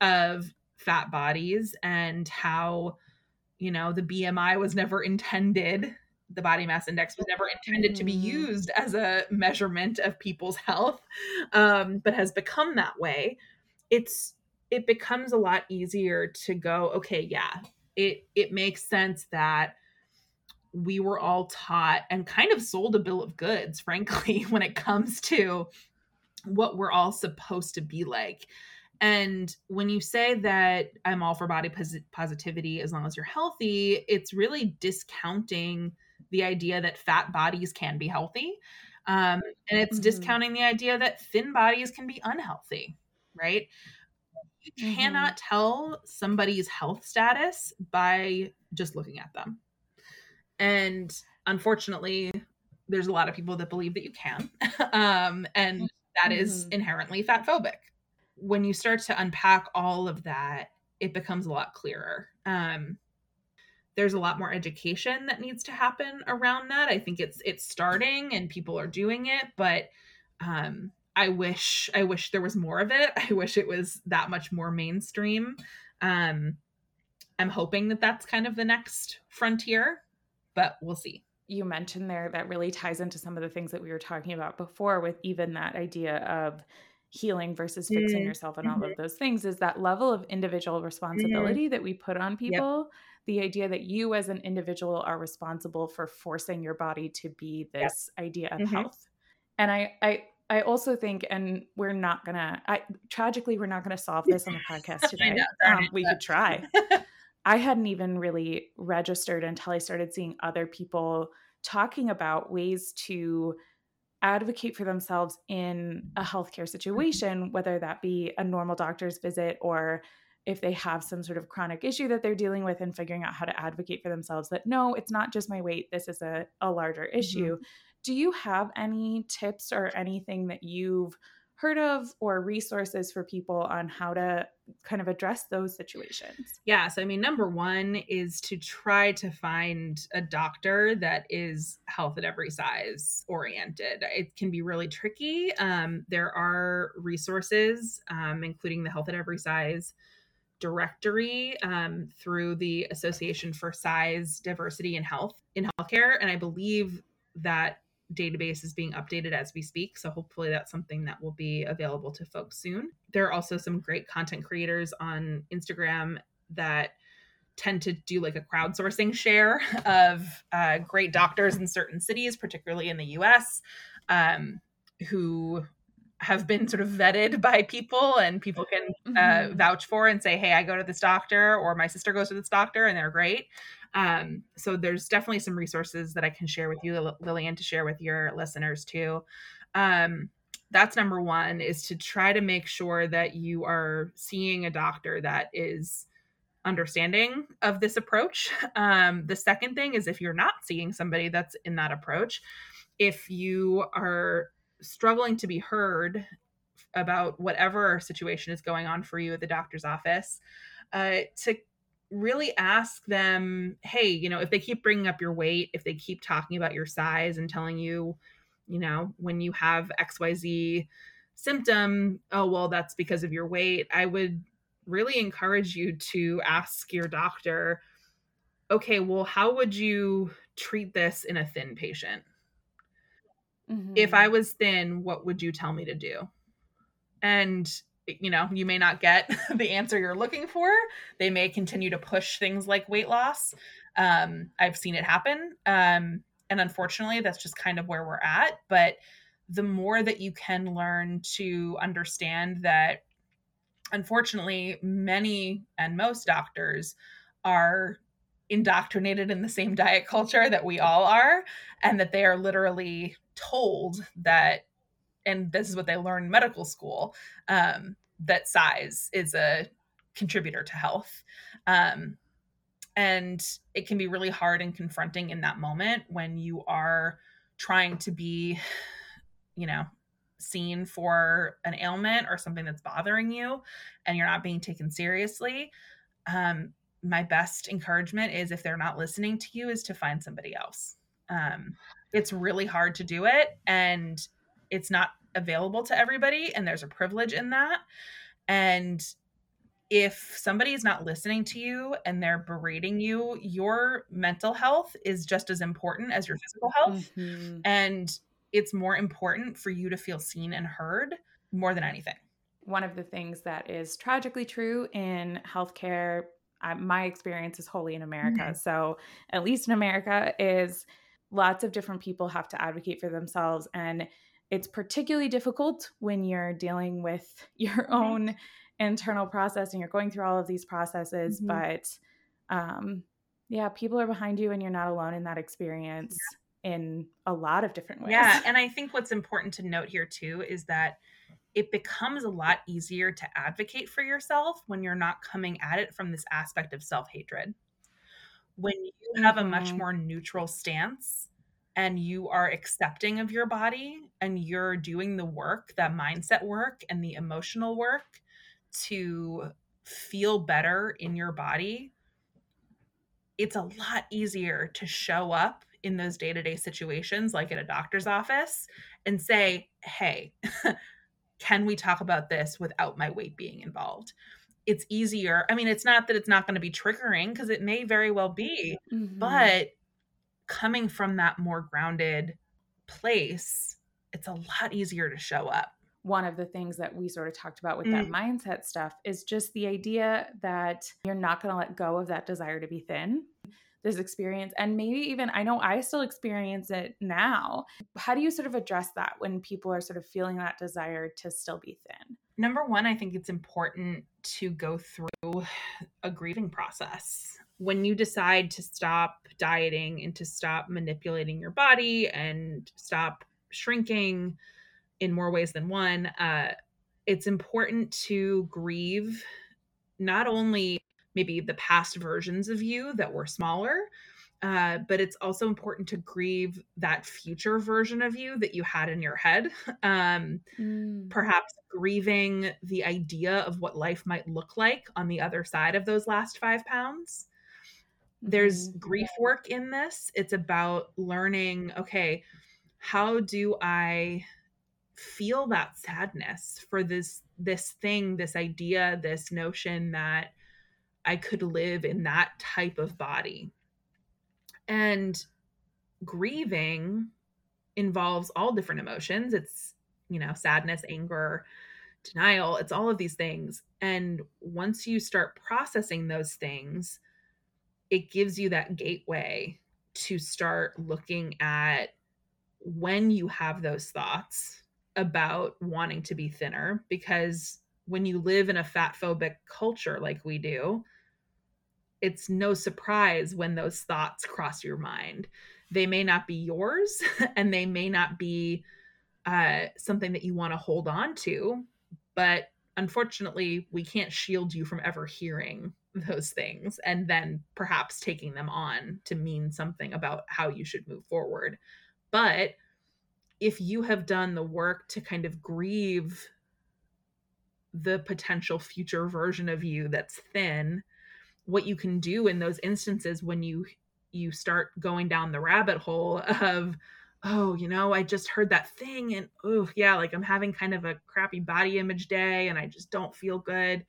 of fat bodies and how you know the BMI was never intended the body mass index was never intended to be mm-hmm. used as a measurement of people's health um, but has become that way it's it becomes a lot easier to go okay yeah it it makes sense that we were all taught and kind of sold a bill of goods, [LAUGHS] frankly, when it comes to what we're all supposed to be like. And when you say that I'm all for body pos- positivity as long as you're healthy, it's really discounting the idea that fat bodies can be healthy. Um, and it's mm-hmm. discounting the idea that thin bodies can be unhealthy, right? You mm-hmm. cannot tell somebody's health status by just looking at them. And unfortunately, there's a lot of people that believe that you can. [LAUGHS] um, and that is mm-hmm. inherently fat phobic. When you start to unpack all of that, it becomes a lot clearer. Um, there's a lot more education that needs to happen around that. I think it's it's starting and people are doing it, but um, I wish I wish there was more of it. [LAUGHS] I wish it was that much more mainstream. Um, I'm hoping that that's kind of the next frontier but we'll see. You mentioned there that really ties into some of the things that we were talking about before with even that idea of healing versus fixing mm-hmm. yourself and all mm-hmm. of those things is that level of individual responsibility mm-hmm. that we put on people. Yep. The idea that you as an individual are responsible for forcing your body to be this yep. idea of mm-hmm. health. And I, I, I also think, and we're not gonna. I tragically, we're not gonna solve this on the podcast [LAUGHS] today. know, um, we could try, [LAUGHS] I hadn't even really registered until I started seeing other people talking about ways to advocate for themselves in a healthcare mm-hmm. situation, whether that be a normal doctor's visit or if they have some sort of chronic issue that they're dealing with and figuring out how to advocate for themselves that no, it's not just my weight, this is a, a larger issue. Mm-hmm. Do you have any tips or anything that you've heard of or resources for people on how to kind of address those situations? Yeah. So, I mean, number one is to try to find a doctor that is health at every size oriented. It can be really tricky. Um, there are resources, um, including the Health at Every Size directory um, through the Association for Size, Diversity, and Health in Healthcare. And I believe that database is being updated as we speak. So hopefully that's something that will be available to folks soon. There are also some great content creators on Instagram that tend to do like a crowdsourcing share of uh, great doctors in certain cities, particularly in the US. Um, who have been sort of vetted by people and people can uh, mm-hmm. vouch for and say hey i go to this doctor or my sister goes to this doctor and they're great um, so there's definitely some resources that i can share with you lillian to share with your listeners too. Um, that's number one is to try to make sure that you are seeing a doctor that is understanding of this approach. [LAUGHS] Um, the second thing is if you're not seeing somebody that's in that approach if you are struggling to be heard about whatever situation is going on for you at the doctor's office, uh, to really ask them, hey, you know, if they keep bringing up your weight, if they keep talking about your size and telling you, you know, when you have XYZ symptom, oh, well, that's because of your weight, I would really encourage you to ask your doctor, okay, well, how would you treat this in a thin patient? Mm-hmm. If I was thin, what would you tell me to do? And you know, you may not get [LAUGHS] the answer you're looking for. They may continue to push things like weight loss. Um, I've seen it happen. Um, and unfortunately, that's just kind of where we're at. But the more that you can learn to understand that, unfortunately, many and most doctors are indoctrinated in the same diet culture that we all are, and that they are literally told that and this is what they learn in medical school um, that size is a contributor to health. Um, and it can be really hard and confronting in that moment when you are trying to be you know seen for an ailment or something that's bothering you and you're not being taken seriously. Um, my best encouragement is if they're not listening to you is to find somebody else. Um, it's really hard to do it. And it's not available to everybody and there's a privilege in that. And if somebody is not listening to you and they're berating you your mental health is just as important as your physical health. Mm-hmm. and it's more important for you to feel seen and heard more than anything. One of the things that is tragically true in healthcare my experience is wholly in america. Mm-hmm. so at least in america is lots of different people have to advocate for themselves. And it's particularly difficult when you're dealing with [LAUGHS] your own internal process and you're going through all of these processes mm-hmm. but um yeah people are behind you and you're not alone in that experience yeah. in a lot of different ways yeah [LAUGHS] and i think what's important to note here too is that it becomes a lot easier to advocate for yourself when you're not coming at it from this aspect of self-hatred when you have a much mm-hmm. more neutral stance and you are accepting of your body and you're doing the work, that mindset work and the emotional work to feel better in your body, it's a lot easier to show up in those day to day situations, like at a doctor's office, and say, Hey, [LAUGHS] can we talk about this without my weight being involved? it's easier. I mean, it's not that it's not going to be triggering because it may very well be, mm-hmm. but coming from that more grounded place, it's a lot easier to show up. One of the things that we sort of talked about with mm. that mindset stuff is just the idea that you're not going to let go of that desire to be thin this experience and maybe even i know i still experience it now how do you sort of address that when people are sort of feeling that desire to still be thin number one i think it's important to go through a grieving process when you decide to stop dieting and to stop manipulating your body and stop shrinking in more ways than one uh, it's important to grieve not only maybe the past versions of you that were smaller. Uh, but it's also important to grieve that future version of you that you had in your head. [LAUGHS] Um, mm. Perhaps grieving the idea of what life might look like on the other side of those last five pounds. Mm-hmm. There's grief work in this. It's about learning okay, how do I feel that sadness for this this thing this idea this notion that I could live in that type of body. And grieving involves all different emotions. It's, you know, sadness, anger, denial, it's all of these things. And once you start processing those things, it gives you that gateway to start looking at when you have those thoughts about wanting to be thinner because when you live in a fat phobic culture like we do, it's no surprise when those thoughts cross your mind. They may not be yours [LAUGHS] and they may not be uh, something that you want to hold on to, but unfortunately, we can't shield you from ever hearing those things and then perhaps taking them on to mean something about how you should move forward. But if you have done the work to kind of grieve the potential future version of you that's thin, what you can do in those instances when you you start going down the rabbit hole of oh you know i just heard that thing and oh yeah like i'm having kind of a crappy body image day and i just don't feel good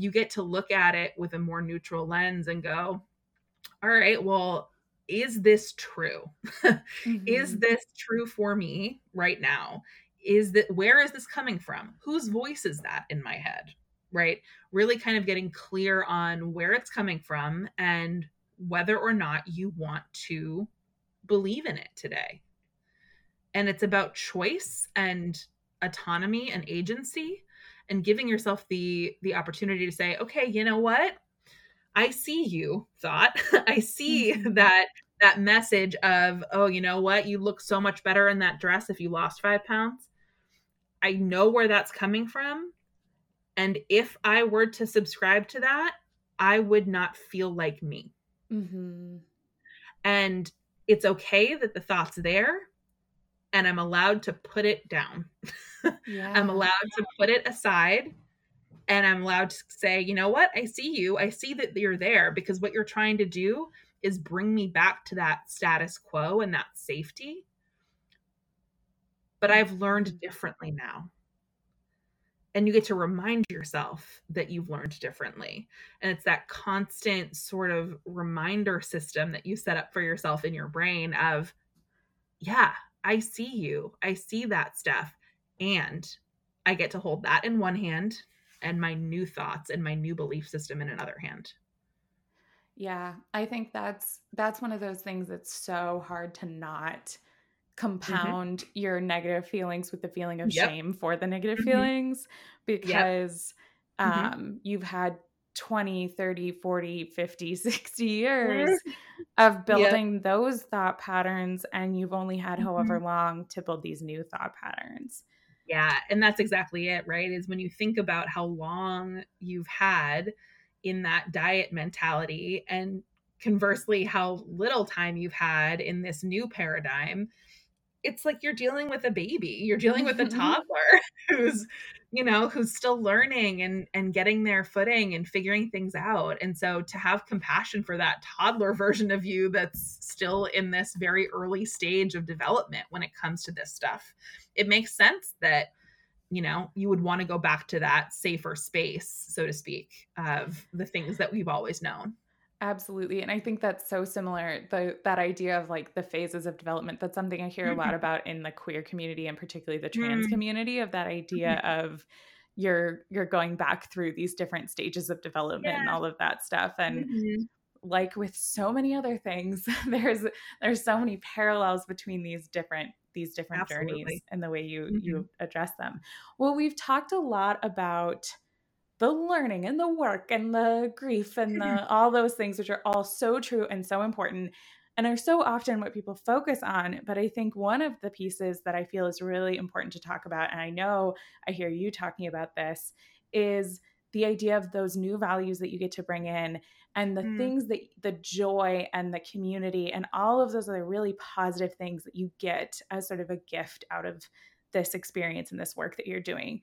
you get to look at it with a more neutral lens and go all right well is this true? [LAUGHS] Mm-hmm. is this true for me right now? Is that where is this coming from? Whose voice is that in my head? Right? Really kind of getting clear on where it's coming from and whether or not you want to believe in it today. And it's about choice and autonomy and agency and giving yourself the the opportunity to say okay you know what? I see you thought. [LAUGHS] I see mm-hmm. that that message of oh you know what? You look so much better in that dress if you lost five pounds. I know where that's coming from and if i were to subscribe to that i would not feel like me. Mm-hmm. and it's okay that the thought's there and I'm allowed to put it down. [LAUGHS] Yeah. I'm allowed to put it aside and I'm allowed to say, you know what? I see you. I see that you're there because what you're trying to do is bring me back to that status quo and that safety. But I've learned mm-hmm. differently now. And you get to remind yourself that you've learned differently. And it's that constant sort of reminder system that you set up for yourself in your brain of, yeah, I see you. I see that stuff. And I get to hold that in one hand and my new thoughts and my new belief system in another hand. Yeah, I think that's that's one of those things that's so hard to not mm-hmm. compound mm-hmm. your negative feelings with the feeling of yep. shame for the negative mm-hmm. feelings because yep. Mm-hmm. um mm-hmm. you've had 20, 30, 40, 50, [LAUGHS] 60 years [LAUGHS] of building yep. those thought patterns and you've only had mm-hmm. however long to build these new thought patterns. Yeah, and that's exactly it, right? Is when you think about how long you've had in that diet mentality and conversely how little time you've had in this new paradigm, it's like you're dealing with a baby. You're dealing with a mm-hmm. toddler [LAUGHS] who's you know who's still learning and and getting their footing and figuring things out and so to have compassion for that toddler [LAUGHS] version of you that's still in this very early stage of development when it comes to this stuff it makes sense that you know you would want to go back to that safer space so to speak of the things that we've always known Absolutely. And I think that's so similar. The that idea of like the phases of development, that's something I hear mm-hmm. a lot mm-hmm. about in the queer community and particularly the trans mm-hmm. community of that idea mm-hmm. of you're you're going back through these different stages of development yeah. and all of that stuff. And mm-hmm. like with so many other things, [LAUGHS] there's there's so many parallels between these different these different Absolutely. journeys and the way you you mm-hmm. address them. Well, we've talked a lot about the learning and the work and the grief and the all those things which are all so true and so important and are so often what people focus on but i think one of the pieces that i feel is really important to talk about and i know i hear you talking about this is the idea of those new values that you get to bring in and the mm. things that the joy and the community and all of those other really positive things that you get as sort of a gift out of this experience and this work that you're doing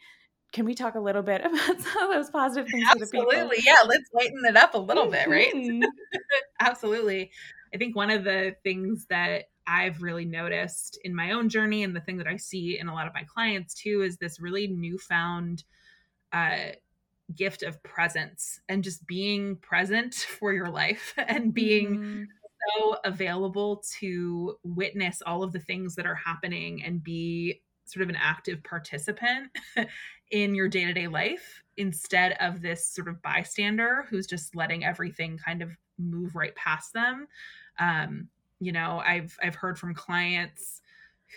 can we talk a little bit [LAUGHS] about some of those positive things Absolutely. Yeah, let's lighten it up a little bit, right? Mm-hmm. [LAUGHS] Absolutely. I think one of the things that I've really noticed in my own journey and the thing that I see in a lot of my clients too is this really newfound uh, gift of presence and just being present [LAUGHS] for your life and being mm-hmm. so available to witness all of the things that are happening and be sort of an active participant in your day to day life instead of this sort of bystander who's just letting everything kind of move right past them. Um, you know, I've I've heard from clients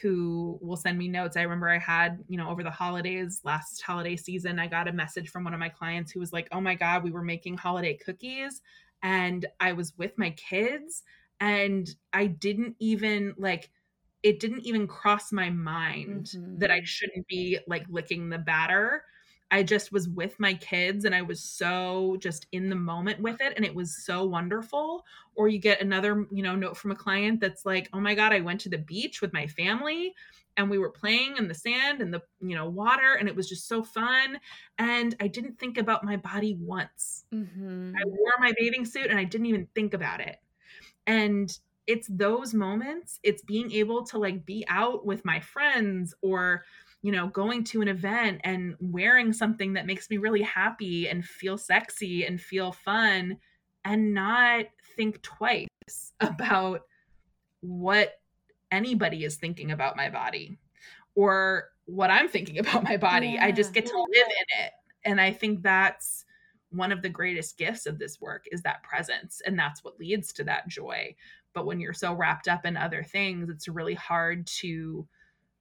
who will send me notes. I remember I had, you know, over the holidays, last holiday season, I got a message from one of my clients who was like, "Oh my god, we were making holiday cookies and I was with my kids and I didn't even like it didn't even cross my mind mm-hmm. that I shouldn't be like licking the batter. I just was with my kids and I was so just in the moment with it and it was so wonderful. Or you get another, you know, note from a client that's like, "Oh my god, I went to the beach with my family and we were playing in the sand and the, you know, water and it was just so fun and I didn't think about my body once. Mm-hmm. I wore my bathing suit and I didn't even think about it." And it's those moments, it's being able to like be out with my friends or you know, going to an event and wearing something that makes me really happy and feel sexy and feel fun and not think twice [LAUGHS] about what anybody is thinking about my body or what I'm thinking [LAUGHS] about my body. Yeah. I just get to live in it. And I think that's one of the greatest gifts of this work is that presence and that's what leads to that joy. But when you're so wrapped up in other things, it's really hard to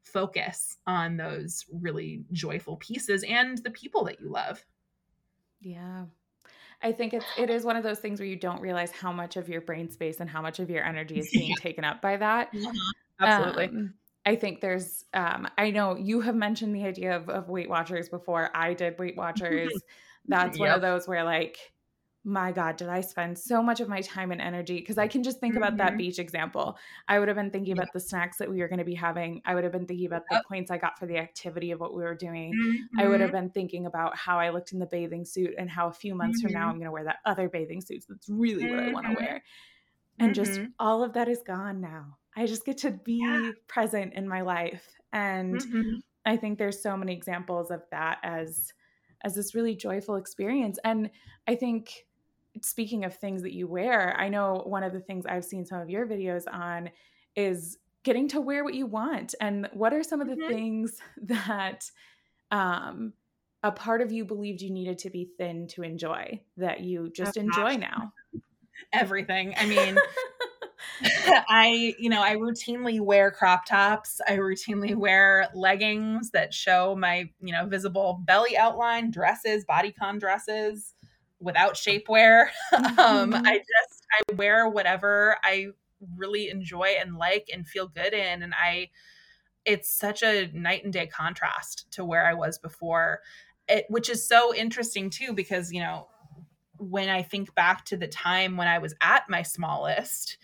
focus on those really joyful pieces and the people that you love. Yeah. I think it's it is one of those things where you don't realize how much of your brain space and how much of your energy is being [LAUGHS] yeah. taken up by that. Uh-huh. Absolutely. Um, I think there's um, I know you have mentioned the idea of, of Weight Watchers before. I did Weight Watchers. [LAUGHS] That's yep. one of those where like my God, did I spend so much of my time and energy? Because I can just think mm-hmm. about that mm-hmm. beach example. I would have been thinking yeah. about the snacks that we were going to be having. I would have been thinking about the points I got for the activity of what we were doing. Mm-hmm. I would have mm-hmm. been thinking about how I looked in the bathing suit and how a few months mm-hmm. from now mm-hmm. I'm going to wear that other bathing suit. That's really what I want to wear. And just all of that is gone now. I just get to be yeah. present in my life. And I think there's so many examples of that as as this really joyful experience. And I think speaking of things that you wear, I know one of the things I've seen some of your videos on is getting to wear what you want. And what are some of the mm-hmm. things [LAUGHS] that um, a part of you believed you needed to be thin to enjoy that you just oh, enjoy now? [LAUGHS] Everything. I mean, [LAUGHS] I, you know, I routinely wear crop tops. I routinely wear leggings that show my, you know, visible belly outline, dresses, bodycon dresses without shapewear. [LAUGHS] Mm-hmm. um, I just I wear whatever I really enjoy and like and feel good in, and I. It's such a night and day contrast to where I was before, it, which is so interesting too because you know when I think back to the time when I was at my smallest,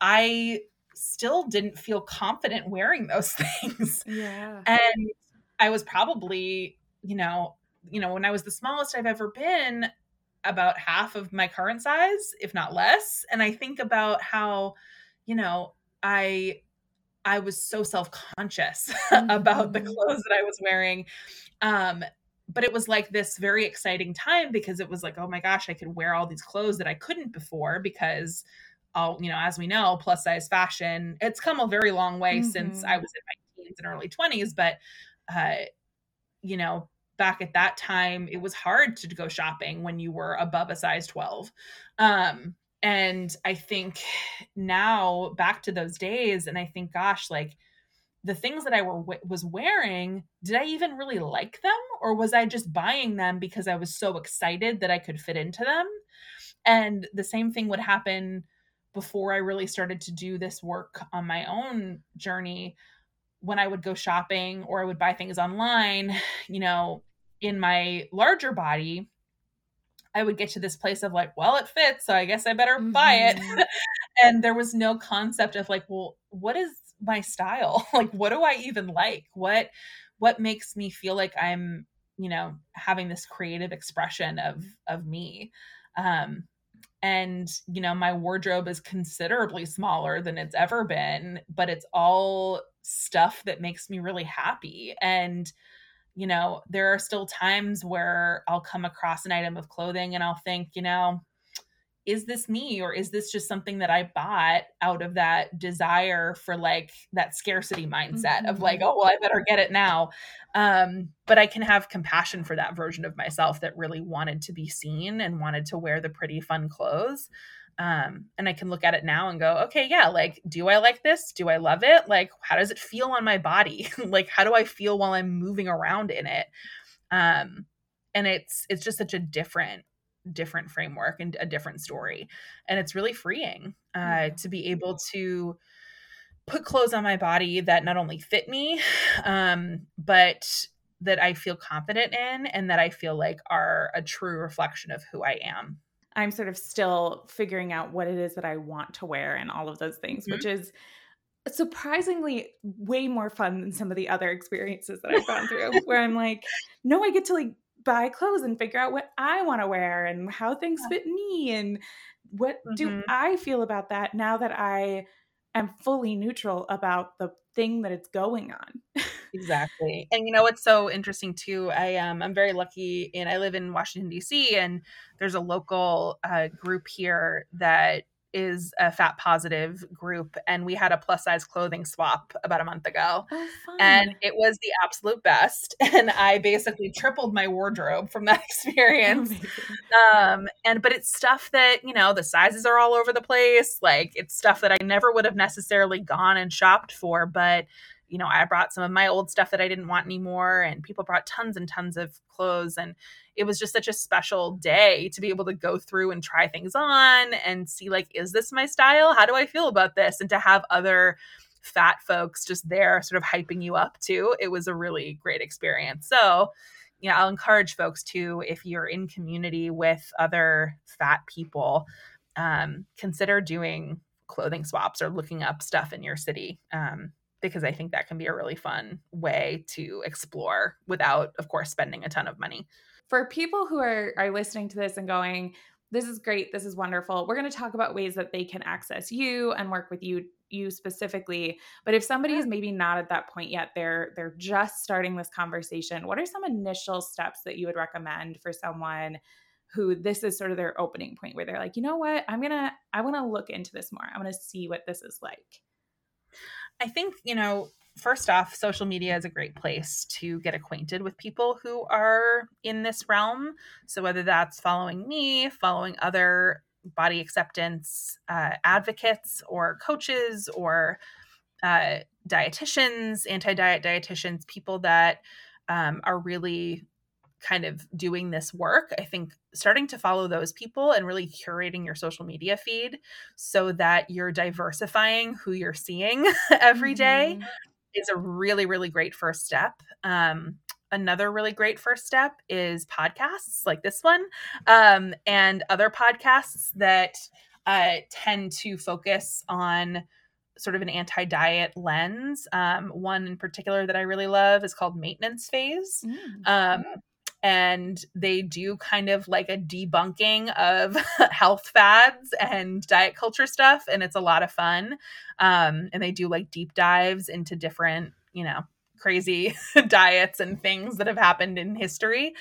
I still didn't feel confident wearing those [LAUGHS] things. Yeah. And I was probably, you know, you know, when I was the smallest I've ever been, about half of my current size, if not less. And I think about how, you know, I I was so self-conscious mm-hmm. [LAUGHS] about the mm-hmm. clothes that I was wearing. Um, but it was like this very exciting time because it was like, oh my gosh, I could wear all these clothes that I couldn't before because all, you know, as we know, plus size fashion, it's come a very long way mm-hmm. since I mm-hmm. was in my teens and early 20s. But uh, you know, back at that time it was hard to go shopping when you were above a size 12 um, and i think now back to those days and i think gosh like the things that i were was wearing did i even really like them? Or was i just buying them because i was so excited that i could fit into them? And the same thing would happen before i really started to do this work on my own journey. When I would go shopping or I would buy things online, [SIGHS] you know, in my larger body, I would get to this place of like, well, it fits, so I guess I better mm-hmm. buy it. Mm-hmm. [LAUGHS] and there was no concept of like, well, what is my style? [LAUGHS] like what do I even like? What what makes me feel like I'm, you know, having this creative expression of of me? Um and you know, my wardrobe is considerably smaller than it's ever been, but it's all stuff that makes me really happy and you know, there are still times where I'll come across an item of clothing and I'll think, you know, is this me or is this just something that I bought out of that desire for like that scarcity mindset mm-hmm. of like, mm-hmm. oh, well, I better get it now. Um, but I can have compassion for that version of myself that really wanted to be seen and wanted to wear the pretty, fun clothes. Um, and I can look at it now and go, okay, yeah, like, do I like this? Do I love it? Like, how does it feel on my body? [LAUGHS] like, how do I feel while I'm moving around in it? Um, and it's it's just such a different different framework and a different story and it's really freeing uh, mm-hmm. to be able to put clothes on my body that not only fit me [SIGHS] um, but that i feel confident in and that i feel like are a true reflection of who i am i'm sort of still figuring out what it is that i want to wear and all of those things mm-hmm. which is surprisingly way more fun than some of the other experiences that I've gone through where I'm [LAUGHS] like, no, I get to like buy clothes and figure out what I want to wear and how things fit me and what mm-hmm. do I feel about that now that I am fully neutral about the thing that it's going on. [LAUGHS] exactly. And you know what's so interesting too? I um I'm very lucky and I live in Washington DC and there's a local uh, group here that is a fat positive group and we had a plus size clothing swap about a month ago oh, and it was the absolute best [LAUGHS] and i basically tripled my wardrobe from that [LAUGHS] experience um and but it's stuff that you know the sizes are all over the place like it's stuff that i never would have necessarily gone and shopped for but you know, I brought some of my old stuff that I didn't want anymore, and people brought tons and tons of clothes. And it was just such a special day to be able to go through and try things on and see, like, is this my style? How do I feel about this? And to have other fat folks just there sort of hyping you up too. It was a really great experience. So, yeah, I'll encourage folks to, if you're in community with other fat people, um, consider doing clothing swaps or looking up stuff in your city. Um, because I think that can be a really fun way to explore without, of course, spending a ton of money. For people who are, are listening to this and going, this is great, this is wonderful, we're going to talk about ways that they can access you and work with you you specifically. But if somebody is maybe not at that point yet they're they're just starting this conversation what are some initial steps that you would recommend for someone who this is sort of their opening point where they're like you know what? I'm gonna i want to look into this more. I'm gonna see what this is like I think, you know, first off, social media is a great place to get acquainted with people who are in this realm. So, whether that's following me, following other body acceptance uh, advocates or coaches or uh, dietitians, anti diet dietitians, people that um, are really kind of doing this work, I think starting to follow those people and really curating your social media feed so that you're diversifying who you're seeing [LAUGHS] every day mm-hmm. is a really, really great first step. Um, another really great first step is podcasts like this one um, and other podcasts that uh, tend to focus on sort of an anti diet lens. Um, one in particular that I really love is called Maintenance Phase. Mm. Um, and they do kind of like a debunking of [LAUGHS] health fads and diet culture stuff and it's a lot of fun. Um, and they do like deep dives into different you know crazy [LAUGHS] diets and things that have happened in history.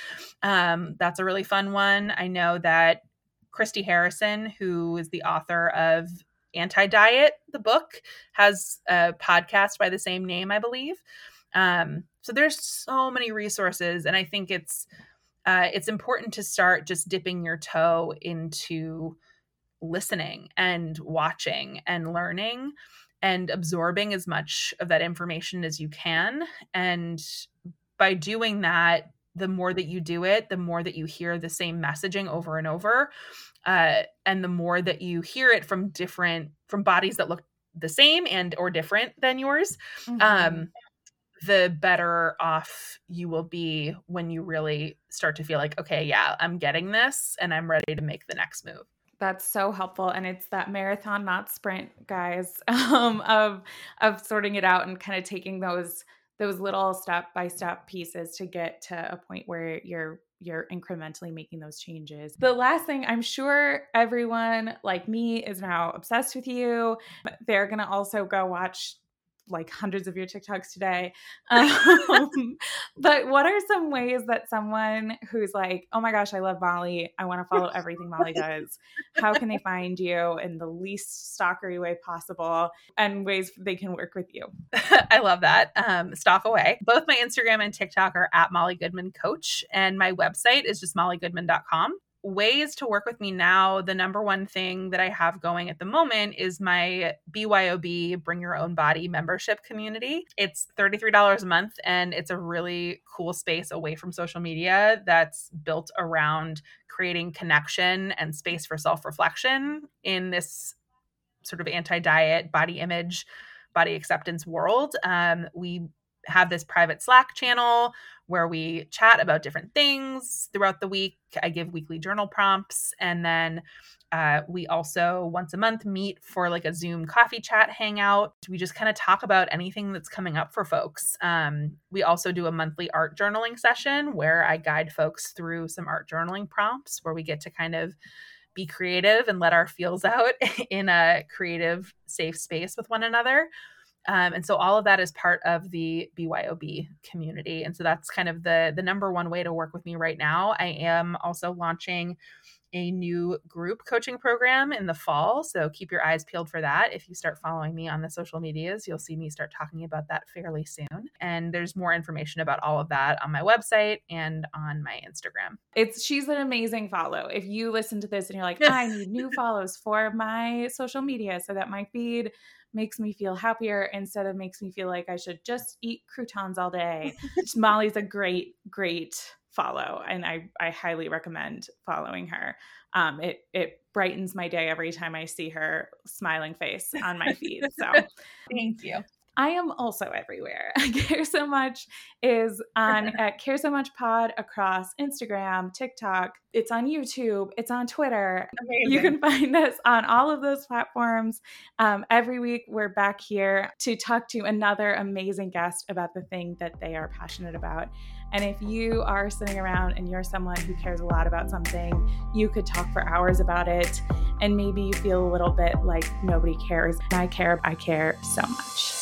Um, that's a really fun one. I know that christy harrison who is the author of anti-diet the book has a podcast by the same name i believe um, so there's so many resources, and I think it's uh, it's important to start just dipping your toe into listening and watching and learning and absorbing as much of that information as you can. And by doing that, the more that you do it, the more that you hear the same messaging over and over, uh, and the more that you hear it from different from bodies that look the same and or different than yours. Mm-hmm. Um, the better off you will be when you really start to feel like, okay, yeah, I'm getting this and I'm ready to make the next move. That's so helpful. And it's that marathon, not sprint, guys, [LAUGHS] um, of of sorting it out and kind of taking those those little step by step pieces to get to a point where you're you're incrementally making those changes. The last thing, I'm sure everyone like me is now obsessed with you. They're going to also go watch like hundreds of your TikToks today. [LAUGHS] Um, but what are some ways that someone who's like, oh my gosh, I love Molly, I want to follow everything [LAUGHS] Molly does, how can they find you in the least stalkery way possible and ways they can work with you? [LAUGHS] I love that. Um, stalk away. Both my Instagram and TikTok are at Molly Goodman Coach, and my website is just mollygoodman.com. ways to work with me now, the number one thing that I have going at the moment is my BYOB Bring Your Own Body membership community. It's $33 a month and it's a really cool space away from social media that's built around creating connection and space for self reflection in this sort of anti diet, body image, body acceptance world. Um, we have this private Slack channel where we chat about different things throughout the week. I give weekly journal prompts. And then uh, we also once a month meet for like a Zoom coffee chat hangout. We just kind of talk about anything that's coming up for folks. Um, we also do a monthly art journaling session where I guide folks through some art journaling prompts where we get to kind of be creative and let our feels [LAUGHS] out in a creative, safe space with one another. Um, and so all of that is part of the BYOB community. And so that's kind of the the number one way to work with me right now. I am also launching a new group coaching program in the fall. So keep your eyes peeled for that. If you start following me on the social medias, you'll see me start talking about that fairly soon. And there's more information about all of that on my website and on my Instagram. It's she's an amazing follow. If you listen to this and you're like, [LAUGHS] I need new follows for my social media so that my feed makes me feel happier instead of makes me feel like I should just eat croutons all day. [LAUGHS] Molly's a great, great follow, and I I highly recommend following her. Um, it it brightens my day every time I see her smiling face on my feed. So [LAUGHS] thank you. I am also everywhere. [LAUGHS] Care So Much is on at Care So Much Pod across Instagram, TikTok. It's on YouTube. It's on Twitter. Amazing. You can find us on all of those platforms. Um, every week, we're back here to talk to another amazing guest about the thing that they are passionate about. And if you are sitting around and you're someone who cares a lot about something, you could talk for hours about it. And maybe you feel a little bit like nobody cares. I care. I care so much.